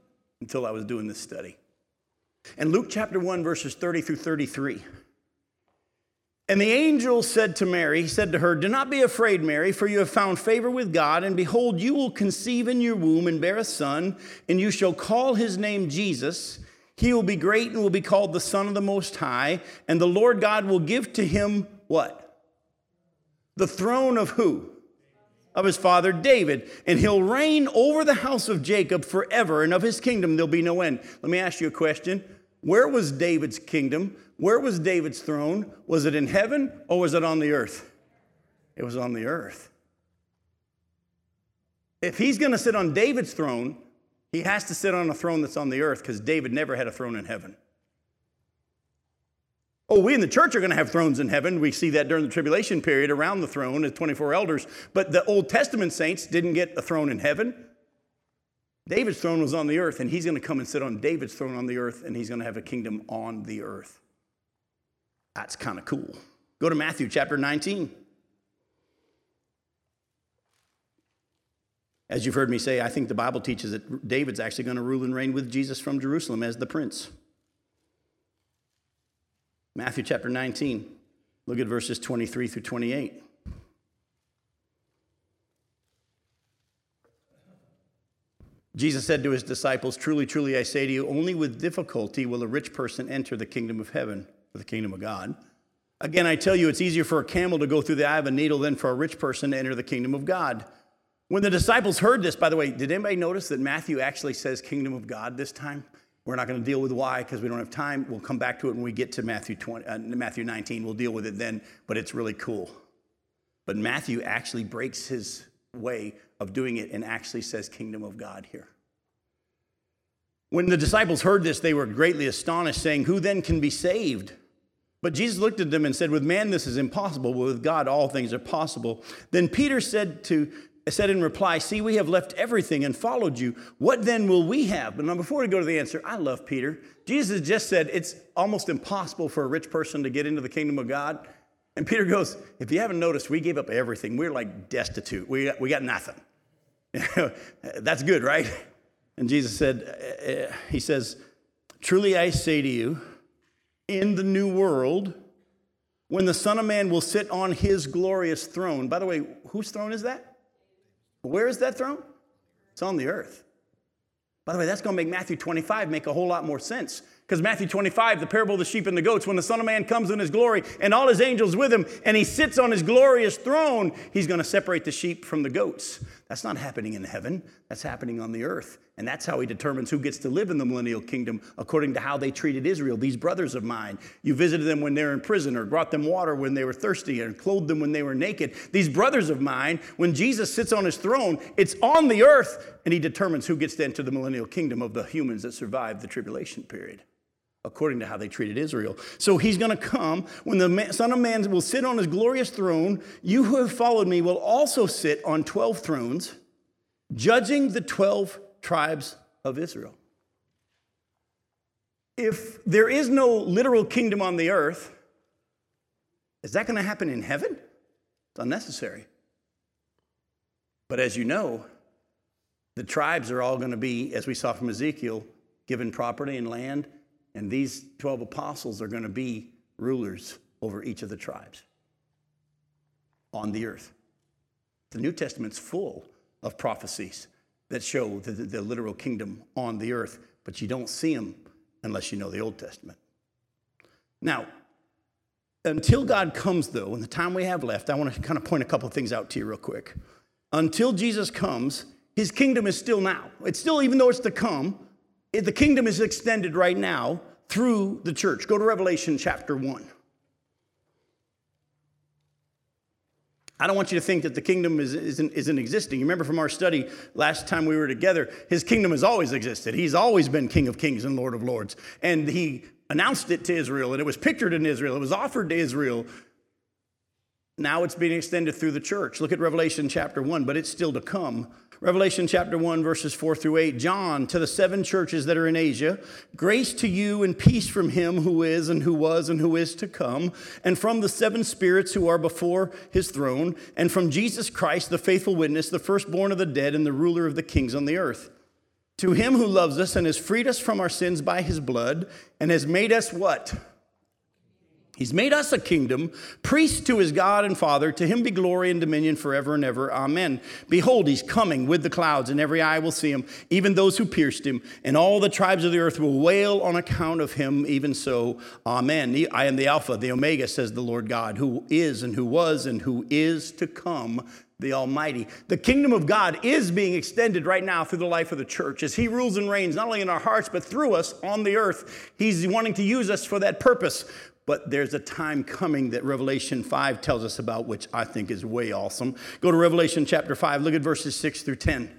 until I was doing this study. And Luke chapter 1, verses 30 through 33. And the angel said to Mary, he said to her, Do not be afraid, Mary, for you have found favor with God, and behold, you will conceive in your womb and bear a son, and you shall call his name Jesus. He will be great and will be called the Son of the Most High, and the Lord God will give to him what? The throne of who? Of his father David, and he'll reign over the house of Jacob forever, and of his kingdom there'll be no end. Let me ask you a question. Where was David's kingdom? Where was David's throne? Was it in heaven or was it on the earth? It was on the earth. If he's going to sit on David's throne, he has to sit on a throne that's on the earth because David never had a throne in heaven. Oh, we in the church are going to have thrones in heaven. We see that during the tribulation period around the throne as 24 elders. But the Old Testament saints didn't get a throne in heaven. David's throne was on the earth, and he's going to come and sit on David's throne on the earth, and he's going to have a kingdom on the earth. That's kind of cool. Go to Matthew chapter 19. As you've heard me say, I think the Bible teaches that David's actually going to rule and reign with Jesus from Jerusalem as the prince. Matthew chapter 19, look at verses 23 through 28. Jesus said to his disciples, Truly, truly, I say to you, only with difficulty will a rich person enter the kingdom of heaven, or the kingdom of God. Again, I tell you, it's easier for a camel to go through the eye of a needle than for a rich person to enter the kingdom of God. When the disciples heard this, by the way, did anybody notice that Matthew actually says kingdom of God this time? We're not going to deal with why because we don't have time. We'll come back to it when we get to Matthew, 20, uh, Matthew 19. We'll deal with it then, but it's really cool. But Matthew actually breaks his way of doing it and actually says kingdom of God here. When the disciples heard this, they were greatly astonished, saying, Who then can be saved? But Jesus looked at them and said, With man this is impossible, but with God all things are possible. Then Peter said to said in reply, See, we have left everything and followed you. What then will we have? But now, before we go to the answer, I love Peter. Jesus just said it's almost impossible for a rich person to get into the kingdom of God. And Peter goes, If you haven't noticed, we gave up everything. We're like destitute. We got, we got nothing. That's good, right? And Jesus said, uh, uh, He says, Truly I say to you, in the new world, when the Son of Man will sit on his glorious throne. By the way, whose throne is that? Where is that throne? It's on the earth. By the way, that's going to make Matthew 25 make a whole lot more sense because Matthew 25, the parable of the sheep and the goats, when the Son of Man comes in his glory and all his angels with him, and he sits on his glorious throne, he's going to separate the sheep from the goats. That's not happening in heaven, that's happening on the earth. And that's how he determines who gets to live in the millennial kingdom according to how they treated Israel. These brothers of mine, you visited them when they were in prison, or brought them water when they were thirsty, and clothed them when they were naked. These brothers of mine, when Jesus sits on his throne, it's on the earth, and he determines who gets to enter the millennial kingdom of the humans that survived the tribulation period according to how they treated Israel. So he's going to come when the Son of Man will sit on his glorious throne. You who have followed me will also sit on 12 thrones, judging the 12 tribes of Israel. If there is no literal kingdom on the earth, is that going to happen in heaven? It's unnecessary. But as you know, the tribes are all going to be, as we saw from Ezekiel, given property and land and these 12 apostles are going to be rulers over each of the tribes on the earth. The New Testament's full of prophecies that show the, the, literal kingdom on the earth, but you don't see them unless you know the Old Testament. Now, until God comes, though, in the time we have left, I want to kind of point a couple of things out to you real quick. Until Jesus comes, his kingdom is still now. It's still, even though it's to come, the kingdom is extended right now through the church. Go to Revelation chapter 1. I don't want you to think that the kingdom is, isn't, isn't existing. You remember from our study last time we were together, his kingdom has always existed. He's always been King of kings and Lord of lords. And he announced it to Israel, and it was pictured in Israel, it was offered to Israel. Now it's being extended through the church. Look at Revelation chapter 1, but it's still to come. Revelation chapter 1, verses 4 through 8. John, to the seven churches that are in Asia, grace to you and peace from him who is and who was and who is to come, and from the seven spirits who are before his throne, and from Jesus Christ, the faithful witness, the firstborn of the dead, and the ruler of the kings on the earth. To him who loves us and has freed us from our sins by his blood, and has made us what? He's made us a kingdom, priests to his God and Father. To him be glory and dominion forever and ever. Amen. Behold, he's coming with the clouds, and every eye will see him, even those who pierced him, and all the tribes of the earth will wail on account of him. Even so, Amen. I am the Alpha, the Omega, says the Lord God, who is and who was and who is to come, the Almighty. The kingdom of God is being extended right now through the life of the church as He rules and reigns, not only in our hearts, but through us on the earth. He's wanting to use us for that purpose. But there's a time coming that Revelation 5 tells us about, which I think is way awesome. Go to Revelation chapter 5, look at verses 6 through 10.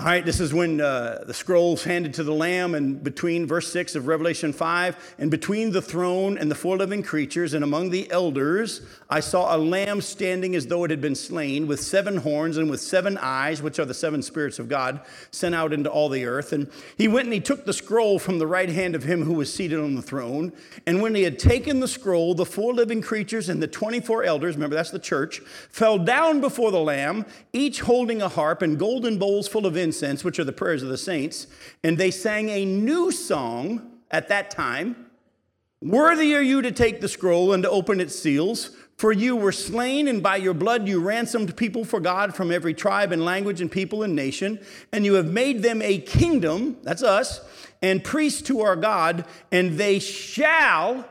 All right, this is when uh, the scrolls handed to the Lamb, and between verse 6 of Revelation 5, and between the throne and the four living creatures, and among the elders, I saw a lamb standing as though it had been slain, with seven horns and with seven eyes, which are the seven spirits of God, sent out into all the earth. And he went and he took the scroll from the right hand of him who was seated on the throne. And when he had taken the scroll, the four living creatures and the 24 elders, remember that's the church, fell down before the Lamb, each holding a harp and golden bowls full of incense incense, which are the prayers of the saints, and they sang a new song at that time Worthy are you to take the scroll and to open its seals, for you were slain, and by your blood you ransomed people for God from every tribe and language and people and nation, and you have made them a kingdom, that's us, and priests to our God, and they shall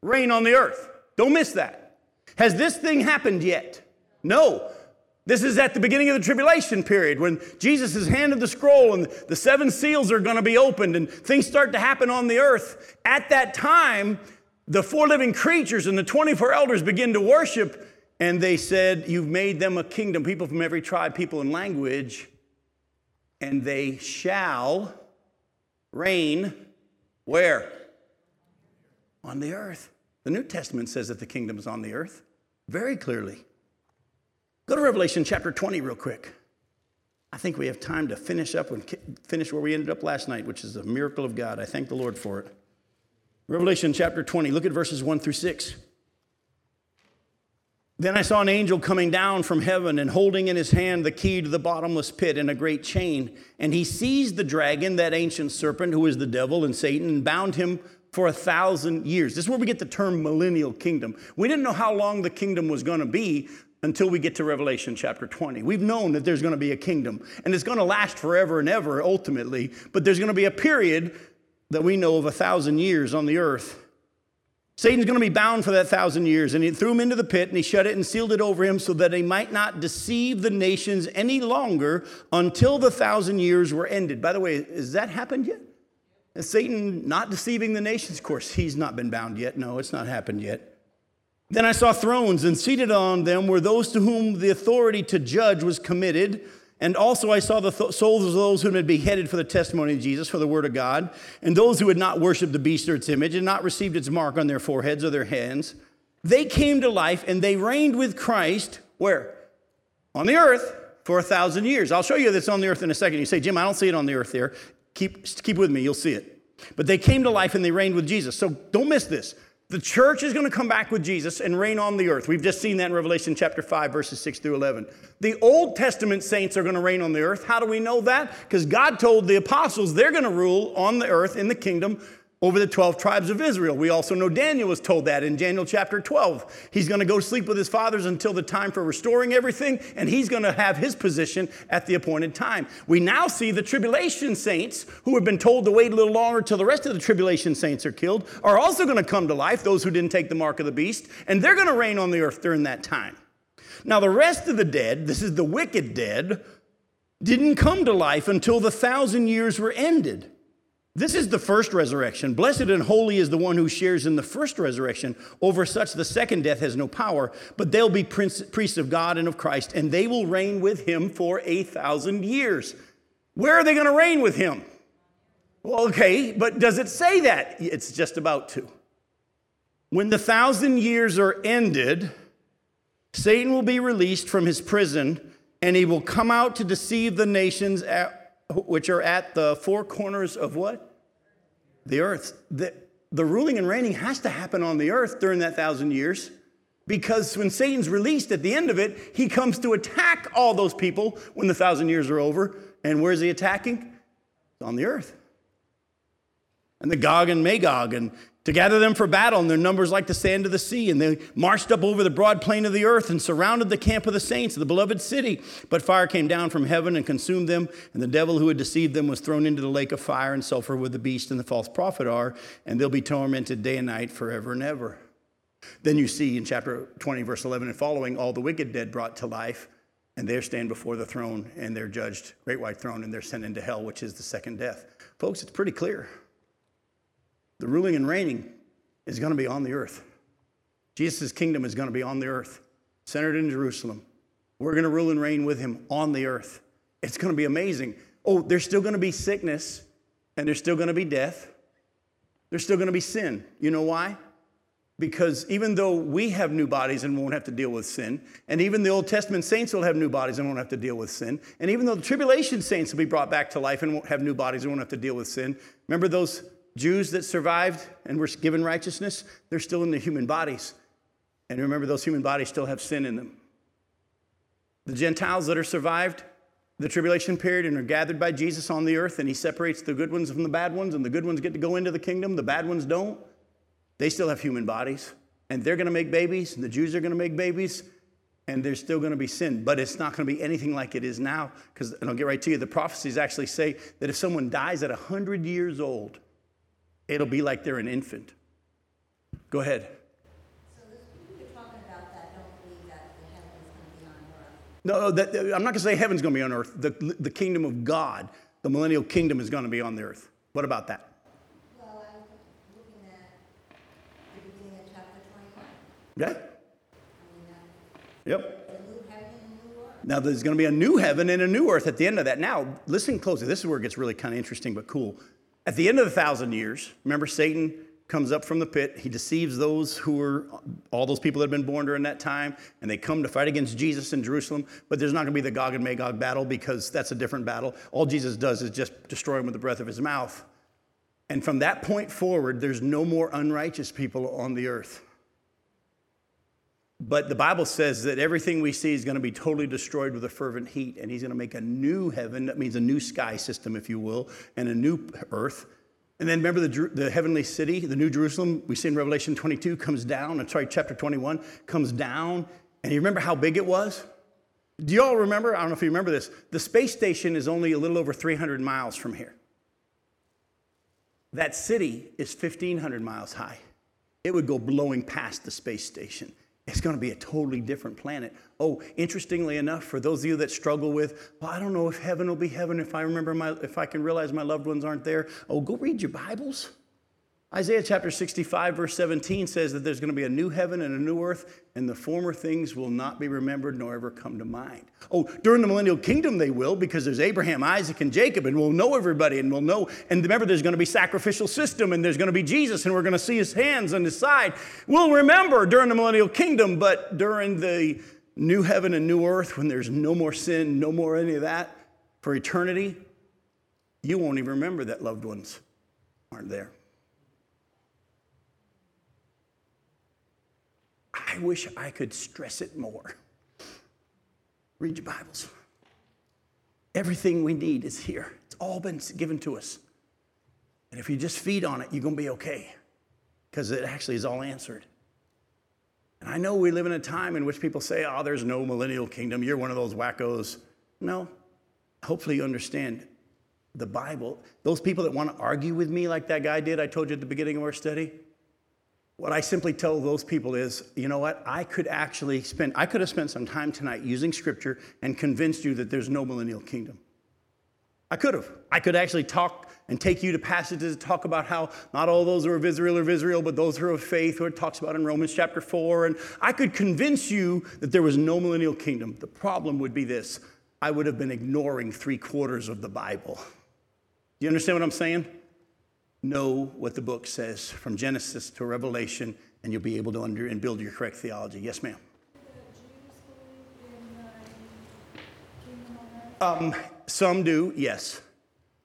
reign on the earth. Don't miss that. Has this thing happened yet? No. This is at the beginning of the tribulation period when Jesus is handed the scroll and the seven seals are going to be opened and things start to happen on the earth. At that time, the four living creatures and the 24 elders begin to worship, and they said, You've made them a kingdom, people from every tribe, people, and language, and they shall reign where? On the earth. The New Testament says that the kingdom is on the earth very clearly. Go to Revelation chapter 20 real quick. I think we have time to finish up and finish where we ended up last night, which is a miracle of God. I thank the Lord for it. Revelation chapter 20, look at verses 1 through 6. Then I saw an angel coming down from heaven and holding in his hand the key to the bottomless pit and a great chain. And he seized the dragon, that ancient serpent who is the devil and Satan, and bound him for a thousand years. This is where we get the term millennial kingdom. We didn't know how long the kingdom was going to be until we get to Revelation chapter 20. We've known that there's going to be a kingdom and it's going to last forever and ever ultimately, but there's going to be a period that we know of a thousand years on the earth. Satan's going to be bound for that thousand years, and he threw him into the pit and he shut it and sealed it over him so that he might not deceive the nations any longer until the thousand years were ended. By the way, has that happened yet? Is Satan not deceiving the nations? Of course, he's not been bound yet. No, it's not happened yet. Then I saw thrones, and seated on them were those to whom the authority to judge was committed. And also I saw the th- souls of those who had been beheaded for the testimony of Jesus, for the word of God, and those who had not worshiped the beast or its image and not received its mark on their foreheads or their hands. They came to life and they reigned with Christ, where? On the earth for a thousand years. I'll show you this on the earth in a second. You say, Jim, I don't see it on the earth there. Keep, keep with me, you'll see it. But they came to life and they reigned with Jesus. So don't miss this. The church is going to come back with Jesus and reign on the earth. We've just seen that in Revelation chapter 5, verses 6 through 11. The Old Testament saints are going to reign on the earth. How do we know that? Because God told the apostles they're going to rule on the earth in the kingdom over the 12 tribes of Israel. We also know Daniel was told that in Daniel chapter 12. He's going to go sleep with his fathers until the time for restoring everything, and he's going to have his position at the appointed time. We now see the tribulation saints, who have been told to wait a little longer till the rest of the tribulation saints are killed, are also going to come to life, those who didn't take the mark of the beast, and they're going to reign on the earth during that time. Now, the rest of the dead, this is the wicked dead, didn't come to life until the thousand years were ended. This is the first resurrection. Blessed and holy is the one who shares in the first resurrection. Over such, the second death has no power, but they'll be priests of God and of Christ, and they will reign with him for a thousand years. Where are they going to reign with him? Well, okay, but does it say that? It's just about to. When the thousand years are ended, Satan will be released from his prison, and he will come out to deceive the nations at which are at the four corners of what? The earth. The, the ruling and reigning has to happen on the earth during that thousand years because when Satan's released at the end of it, he comes to attack all those people when the thousand years are over. And where's he attacking? On the earth. And the Gog and Magog and to gather them for battle, and their numbers like the sand of the sea. And they marched up over the broad plain of the earth and surrounded the camp of the saints, the beloved city. But fire came down from heaven and consumed them, and the devil who had deceived them was thrown into the lake of fire and sulfur where the beast and the false prophet are, and they'll be tormented day and night forever and ever. Then you see in chapter 20, verse 11 and following, all the wicked dead brought to life, and they stand before the throne, and they're judged, great white throne, and they're sent into hell, which is the second death. Folks, it's pretty clear. The ruling and reigning is going to be on the earth. Jesus' kingdom is going to be on the earth, centered in Jerusalem. We're going to rule and reign with him on the earth. It's going to be amazing. Oh, there's still going to be sickness and there's still going to be death. There's still going to be sin. You know why? Because even though we have new bodies and won't have to deal with sin, and even the Old Testament saints will have new bodies and won't have to deal with sin, and even though the tribulation saints will be brought back to life and won't have new bodies and won't have to deal with sin, remember those Jews that survived and were given righteousness, they're still in the human bodies. And remember, those human bodies still have sin in them. The Gentiles that are survived the tribulation period and are gathered by Jesus on the earth, and he separates the good ones from the bad ones, and the good ones get to go into the kingdom, the bad ones don't. They still have human bodies, and they're going to make babies, and the Jews are going to make babies, and there's still going to be sin, but it's not going to be anything like it is now. Because, and I'll get right to you, the prophecies actually say that if someone dies at 100 years old, it'll be like they're an infant. Go ahead. No, that, uh, I'm not going to say heaven's going to be on earth. The, the kingdom of God, the millennial kingdom, is going to be on the earth. What about that? Well, I was looking at the beginning of chapter 21. Yeah. Yep. Now, there's going to be a new heaven and a new earth at the end of that. Now, listen closely. This is where it gets really kind of interesting but cool. At the end of the thousand years, remember Satan comes up from the pit. He deceives those who were, all those people that have been born during that time, and they come to fight against Jesus in Jerusalem. But there's not going to be the Gog and Magog battle because that's a different battle. All Jesus does is just destroy them with the breath of his mouth. And from that point forward, there's no more unrighteous people on the earth. But the Bible says that everything we see is going to be totally destroyed with a fervent heat, and he's going to make a new heaven. That means a new sky system, if you will, and a new earth. And then remember the, the heavenly city, the New Jerusalem, we see in Revelation 22, comes down, I'm sorry, chapter 21, comes down. And you remember how big it was? Do you all remember? I don't know if you remember this. The space station is only a little over 300 miles from here. That city is 1,500 miles high. It would go blowing past the space station. It's going to be a totally different planet. Oh, interestingly enough, for those of you that struggle with, well, I don't know if heaven will be heaven if I remember my, if I can realize my loved ones aren't there. Oh, go read your Bibles. Isaiah chapter 65, verse 17 says that there's going to be a new heaven and a new earth, and the former things will not be remembered nor ever come to mind. Oh, during the millennial kingdom, they will, because there's Abraham, Isaac, and Jacob, and we'll know everybody, and we'll know. And remember, there's going to be sacrificial system, and there's going to be Jesus, and we're going to see his hands on his side. We'll remember during the millennial kingdom, but during the new heaven and new earth, when there's no more sin, no more any of that, for eternity, you won't even remember that loved ones aren't there. I wish I could stress it more. Read your Bibles. Everything we need is here. It's all been given to us. And if you just feed on it, you're going to be okay because it actually is all answered. And I know we live in a time in which people say, oh, there's no millennial kingdom. You're one of those wackos. No. Hopefully, you understand the Bible. Those people that want to argue with me, like that guy did, I told you at the beginning of our study, what I simply tell those people is, you know what? I could actually spend, I could have spent some time tonight using scripture and convinced you that there's no millennial kingdom. I could have. I could actually talk and take you to passages that talk about how not all those who are of Israel are of Israel, but those who are of faith, who it talks about in Romans chapter 4. And I could convince you that there was no millennial kingdom. The problem would be this I would have been ignoring three quarters of the Bible. Do you understand what I'm saying? Know what the book says from Genesis to Revelation, and you'll be able to under and build your correct theology. Yes, ma'am. Um, some do, yes.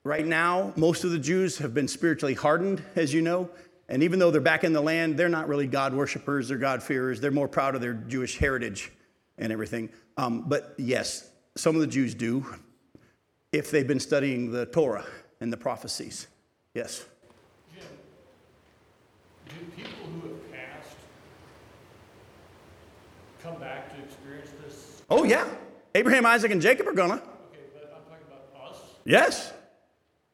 Right now, most of the Jews have been spiritually hardened, as you know. And even though they're back in the land, they're not really God worshippers, they're God fearers. They're more proud of their Jewish heritage and everything. Um, but yes, some of the Jews do if they've been studying the Torah and the prophecies. Yes. Do people who have passed come back to experience this? Oh, yeah. Abraham, Isaac, and Jacob are gonna. Okay, but I'm talking about us. Yes.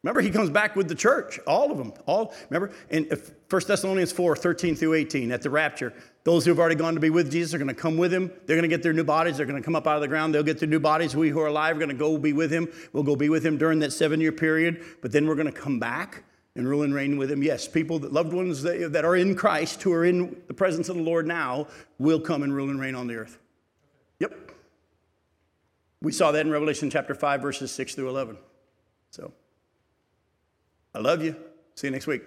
Remember, he comes back with the church, all of them. All remember in 1 Thessalonians 4, 13 through 18, at the rapture, those who have already gone to be with Jesus are going to come with him. They're going to get their new bodies. They're going to come up out of the ground. They'll get their new bodies. We who are alive are going to go be with him. We'll go be with him during that seven year period. But then we're going to come back and rule and reign with him. Yes, people, that, loved ones that, that are in Christ, who are in the presence of the Lord now, will come and rule and reign on the earth. Yep. We saw that in Revelation chapter 5, verses 6 through 11. So, I love you. See you next week.